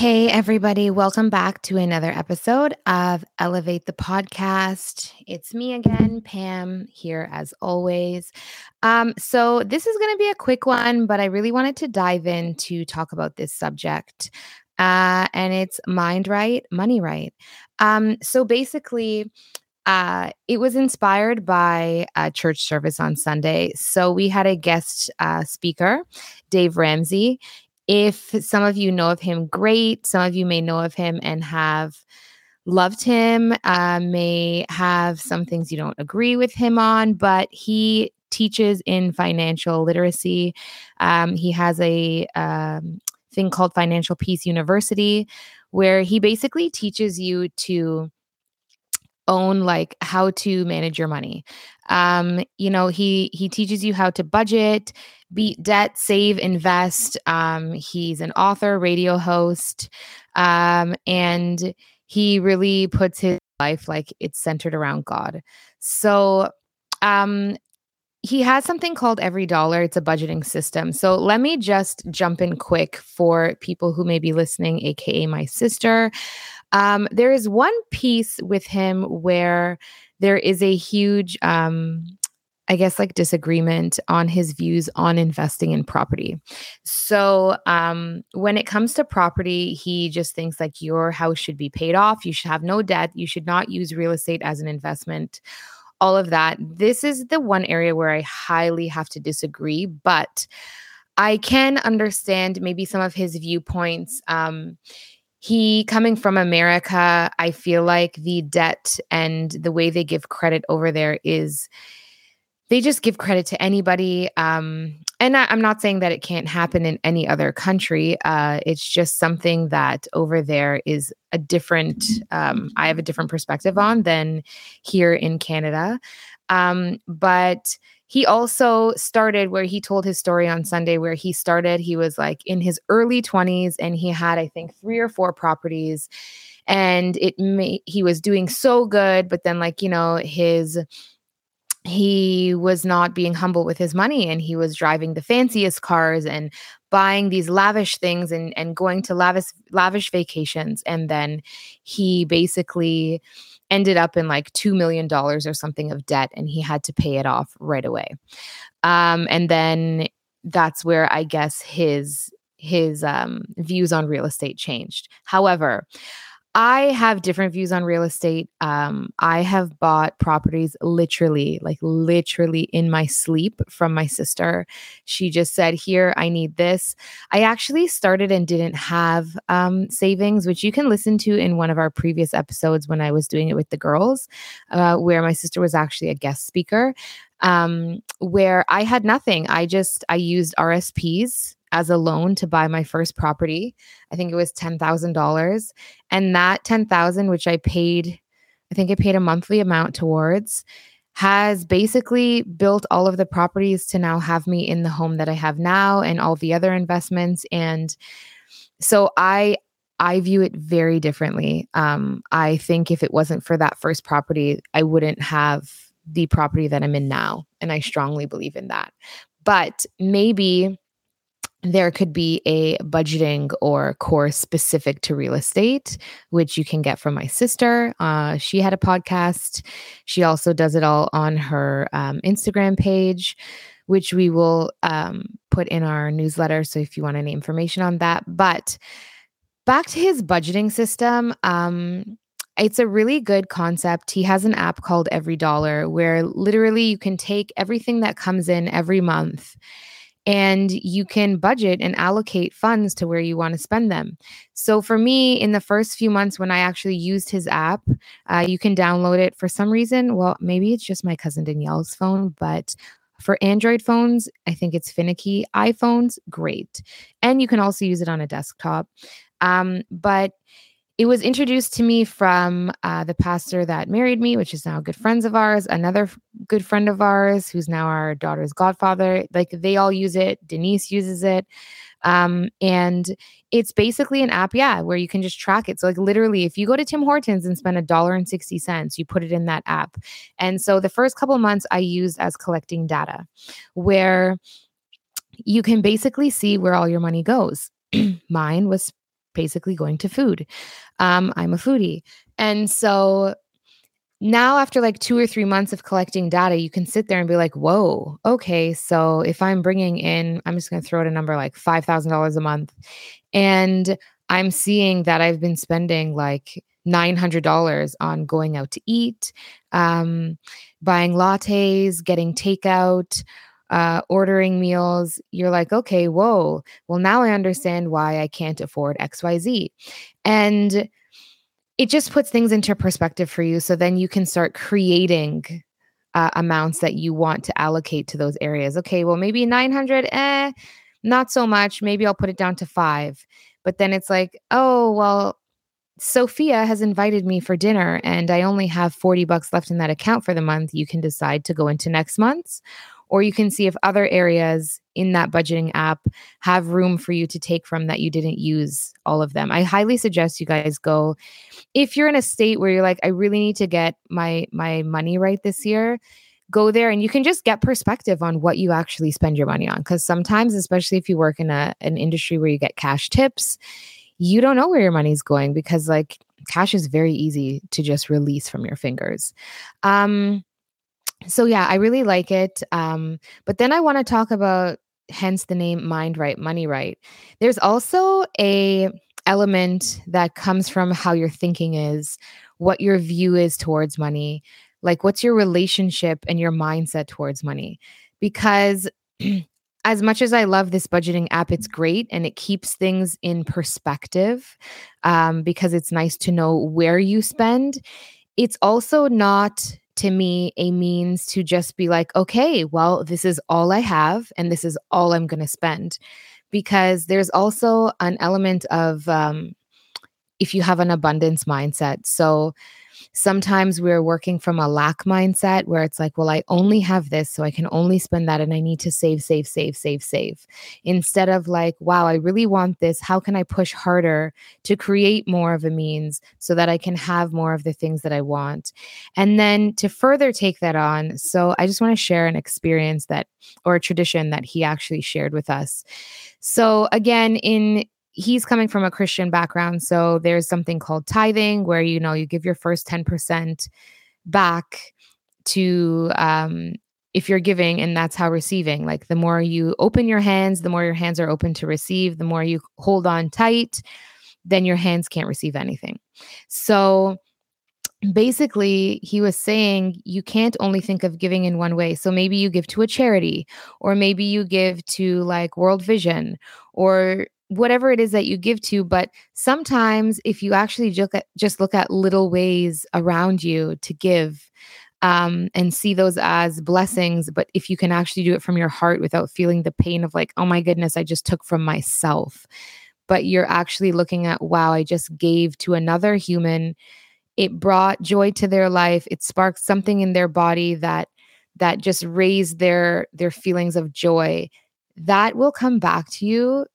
Hey, everybody, welcome back to another episode of Elevate the Podcast. It's me again, Pam, here as always. Um, so, this is going to be a quick one, but I really wanted to dive in to talk about this subject. Uh, and it's mind right, money right. Um, so, basically, uh, it was inspired by a church service on Sunday. So we had a guest uh, speaker, Dave Ramsey, if some of you know of him, great. Some of you may know of him and have loved him, uh, may have some things you don't agree with him on, but he teaches in financial literacy. Um, he has a um, thing called Financial Peace University, where he basically teaches you to own like how to manage your money um you know he he teaches you how to budget beat debt save invest um he's an author radio host um and he really puts his life like it's centered around god so um he has something called Every Dollar. It's a budgeting system. So let me just jump in quick for people who may be listening, aka my sister. Um, there is one piece with him where there is a huge, um, I guess, like disagreement on his views on investing in property. So, um, when it comes to property, he just thinks like your house should be paid off. You should have no debt. You should not use real estate as an investment. All of that. This is the one area where I highly have to disagree, but I can understand maybe some of his viewpoints. Um, he coming from America, I feel like the debt and the way they give credit over there is they just give credit to anybody. Um, and I, am not saying that it can't happen in any other country. Uh, it's just something that over there is a different, um, I have a different perspective on than here in Canada. Um, but he also started where he told his story on Sunday, where he started, he was like in his early 20s and he had, I think, three or four properties. And it may, he was doing so good, but then, like, you know, his he was not being humble with his money and he was driving the fanciest cars and buying these lavish things and and going to lavish lavish vacations and then he basically ended up in like $2 million or something of debt and he had to pay it off right away. Um, and then that's where I guess his his um, views on real estate changed. However, I have different views on real estate. Um, I have bought properties literally, like literally in my sleep from my sister. She just said, Here, I need this. I actually started and didn't have um, savings, which you can listen to in one of our previous episodes when I was doing it with the girls, uh, where my sister was actually a guest speaker. Um, where I had nothing. I just I used RSPs as a loan to buy my first property. I think it was $10,000 and that 10,000 which I paid I think I paid a monthly amount towards has basically built all of the properties to now have me in the home that I have now and all the other investments and so I I view it very differently. Um, I think if it wasn't for that first property, I wouldn't have the property that I'm in now. And I strongly believe in that. But maybe there could be a budgeting or course specific to real estate, which you can get from my sister. Uh, she had a podcast. She also does it all on her um, Instagram page, which we will um, put in our newsletter. So if you want any information on that. But back to his budgeting system. Um, it's a really good concept. He has an app called Every Dollar where literally you can take everything that comes in every month and you can budget and allocate funds to where you want to spend them. So for me, in the first few months when I actually used his app, uh, you can download it for some reason. Well, maybe it's just my cousin Danielle's phone, but for Android phones, I think it's finicky. iPhones, great. And you can also use it on a desktop. Um, but it was introduced to me from uh, the pastor that married me, which is now good friends of ours, another f- good friend of ours who's now our daughter's godfather. Like they all use it. Denise uses it. Um, and it's basically an app, yeah, where you can just track it. So, like, literally, if you go to Tim Hortons and spend a dollar and 60 cents, you put it in that app. And so, the first couple months I used as collecting data, where you can basically see where all your money goes. Mine was basically going to food. Um, I'm a foodie. And so now, after like two or three months of collecting data, you can sit there and be like, whoa, okay. So if I'm bringing in, I'm just going to throw out a number like $5,000 a month, and I'm seeing that I've been spending like $900 on going out to eat, um, buying lattes, getting takeout, uh, ordering meals, you're like, okay, whoa, well, now I understand why I can't afford XYZ. And it just puts things into perspective for you. So then you can start creating uh, amounts that you want to allocate to those areas. Okay, well, maybe 900, eh, not so much. Maybe I'll put it down to five. But then it's like, oh, well, Sophia has invited me for dinner and I only have 40 bucks left in that account for the month. You can decide to go into next month's or you can see if other areas in that budgeting app have room for you to take from that you didn't use all of them. I highly suggest you guys go if you're in a state where you're like I really need to get my my money right this year, go there and you can just get perspective on what you actually spend your money on cuz sometimes especially if you work in a an industry where you get cash tips, you don't know where your money's going because like cash is very easy to just release from your fingers. Um so yeah, I really like it. Um, but then I want to talk about hence the name mind right, money right. There's also a element that comes from how your thinking is, what your view is towards money, like what's your relationship and your mindset towards money. Because as much as I love this budgeting app, it's great and it keeps things in perspective um, because it's nice to know where you spend. It's also not to me a means to just be like, okay, well, this is all I have and this is all I'm going to spend. Because there's also an element of um, if you have an abundance mindset. So, Sometimes we're working from a lack mindset where it's like, well, I only have this, so I can only spend that and I need to save, save, save, save, save. Instead of like, wow, I really want this. How can I push harder to create more of a means so that I can have more of the things that I want? And then to further take that on, so I just want to share an experience that or a tradition that he actually shared with us. So again, in he's coming from a Christian background. So there's something called tithing where, you know, you give your first 10% back to, um, if you're giving and that's how receiving. Like the more you open your hands the more your hands are open to receive. The more you hold on tight then your hands can't receive anything. So basically he was saying you can't only think of giving in one way. So maybe you give to a charity or maybe you give to like world vision or whatever it is that you give to but sometimes if you actually just, just look at little ways around you to give um, and see those as blessings but if you can actually do it from your heart without feeling the pain of like oh my goodness i just took from myself. But you're actually looking at wow i just gave to another human. It brought joy to their life. It sparked something in their body that that just raised their their feelings of joy. That will come back to you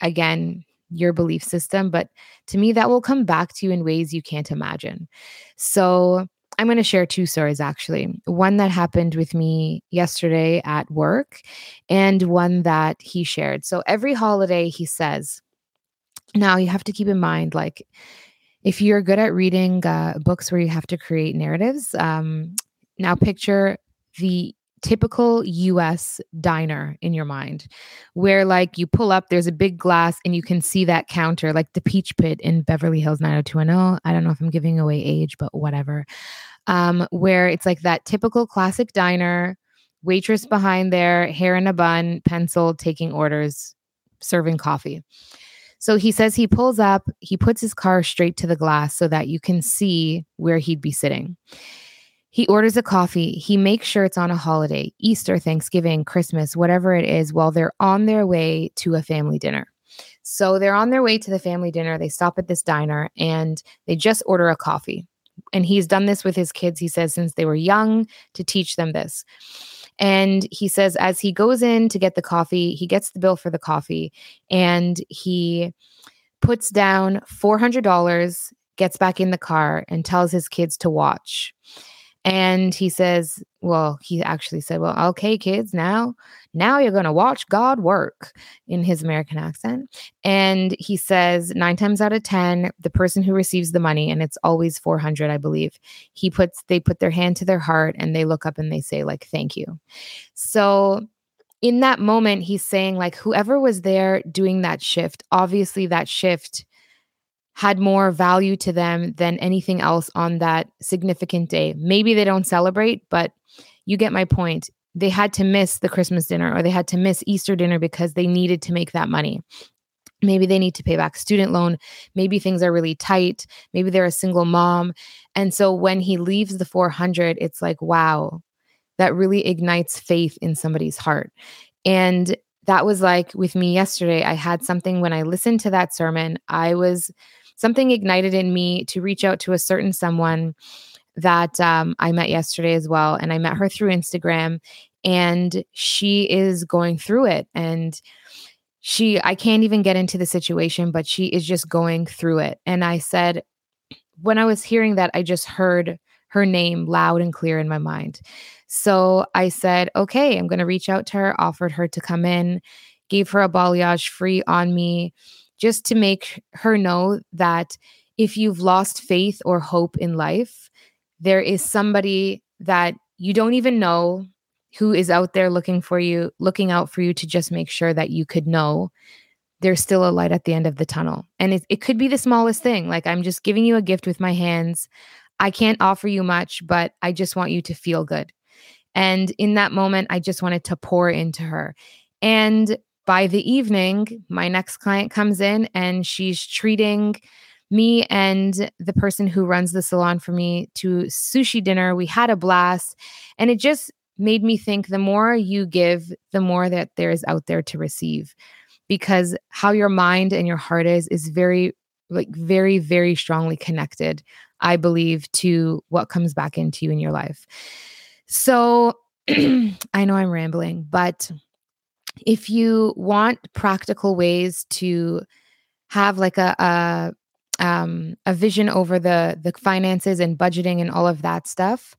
again your belief system but to me that will come back to you in ways you can't imagine so I'm going to share two stories actually. One that happened with me yesterday at work, and one that he shared. So every holiday, he says, now you have to keep in mind, like, if you're good at reading uh, books where you have to create narratives, um, now picture the typical US diner in your mind where like you pull up there's a big glass and you can see that counter like the peach pit in Beverly Hills 90210 I don't know if I'm giving away age but whatever. Um where it's like that typical classic diner waitress behind there hair in a bun pencil taking orders serving coffee. So he says he pulls up he puts his car straight to the glass so that you can see where he'd be sitting he orders a coffee. He makes sure it's on a holiday, Easter, Thanksgiving, Christmas, whatever it is, while they're on their way to a family dinner. So they're on their way to the family dinner. They stop at this diner and they just order a coffee. And he's done this with his kids, he says, since they were young to teach them this. And he says, as he goes in to get the coffee, he gets the bill for the coffee and he puts down $400, gets back in the car, and tells his kids to watch. And he says, well, he actually said, well, okay, kids, now, now you're going to watch God work in his American accent. And he says, nine times out of 10, the person who receives the money, and it's always 400, I believe, he puts, they put their hand to their heart and they look up and they say, like, thank you. So, in that moment, he's saying, like, whoever was there doing that shift, obviously that shift had more value to them than anything else on that significant day. Maybe they don't celebrate, but you get my point. They had to miss the Christmas dinner or they had to miss Easter dinner because they needed to make that money. Maybe they need to pay back student loan. Maybe things are really tight. Maybe they're a single mom. And so when he leaves the 400, it's like, wow, that really ignites faith in somebody's heart. And that was like with me yesterday. I had something when I listened to that sermon, I was something ignited in me to reach out to a certain someone that um, I met yesterday as well. And I met her through Instagram, and she is going through it. And she, I can't even get into the situation, but she is just going through it. And I said, when I was hearing that, I just heard her name loud and clear in my mind. So I said, okay, I'm going to reach out to her, offered her to come in, gave her a balayage free on me just to make her know that if you've lost faith or hope in life, there is somebody that you don't even know who is out there looking for you, looking out for you to just make sure that you could know there's still a light at the end of the tunnel. And it, it could be the smallest thing. Like, I'm just giving you a gift with my hands. I can't offer you much, but I just want you to feel good. And in that moment, I just wanted to pour into her. And by the evening, my next client comes in and she's treating me and the person who runs the salon for me to sushi dinner. We had a blast. And it just made me think the more you give, the more that there is out there to receive. Because how your mind and your heart is, is very, like, very, very strongly connected, I believe, to what comes back into you in your life. So I know I'm rambling, but if you want practical ways to have like a, a um, a vision over the the finances and budgeting and all of that stuff,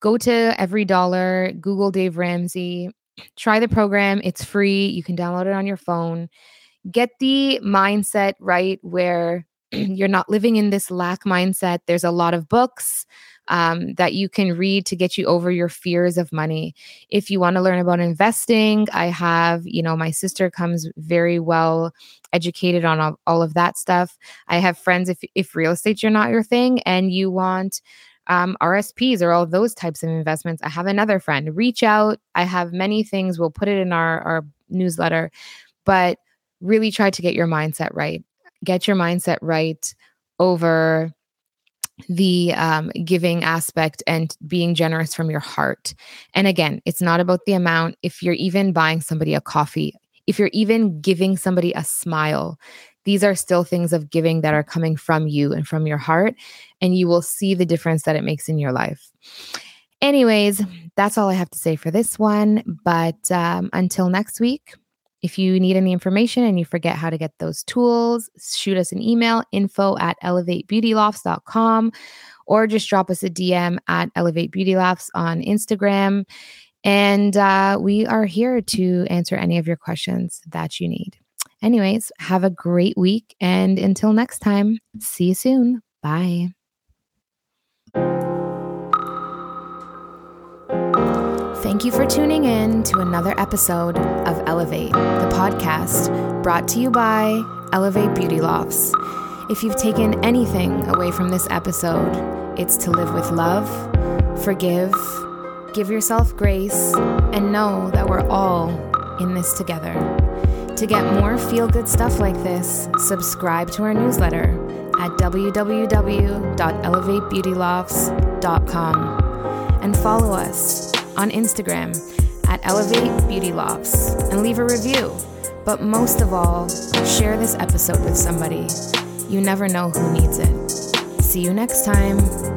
go to Every Dollar, Google Dave Ramsey, try the program. It's free. You can download it on your phone. Get the mindset right where you're not living in this lack mindset. There's a lot of books um, that you can read to get you over your fears of money. If you want to learn about investing, I have, you know, my sister comes very well educated on all, all of that stuff. I have friends, if, if real estate's you're not your thing and you want, um, RSPs or all those types of investments. I have another friend. Reach out. I have many things. We'll put it in our, our newsletter, but really try to get your mindset right. Get your mindset right over the um, giving aspect and being generous from your heart. And again, it's not about the amount. If you're even buying somebody a coffee, if you're even giving somebody a smile, these are still things of giving that are coming from you and from your heart. And you will see the difference that it makes in your life. Anyways, that's all I have to say for this one. But um, until next week, If you need any information and you forget how to get those tools, shoot us an email info at elevatebeautylofts.com or just drop us a DM at Elevate Beauty Lofts on Instagram. And uh, we are here to answer any of your questions that you need. Anyways, have a great week. And until next time, see you soon. Bye. Thank you for tuning in to another episode of Elevate, the podcast brought to you by Elevate Beauty Lofts. If you've taken anything away from this episode, it's to live with love, forgive, give yourself grace, and know that we're all in this together. To get more feel good stuff like this, subscribe to our newsletter at www.elevatebeautylofts.com and follow us on Instagram at Elevate Beauty Lofts and leave a review. But most of all, share this episode with somebody. You never know who needs it. See you next time.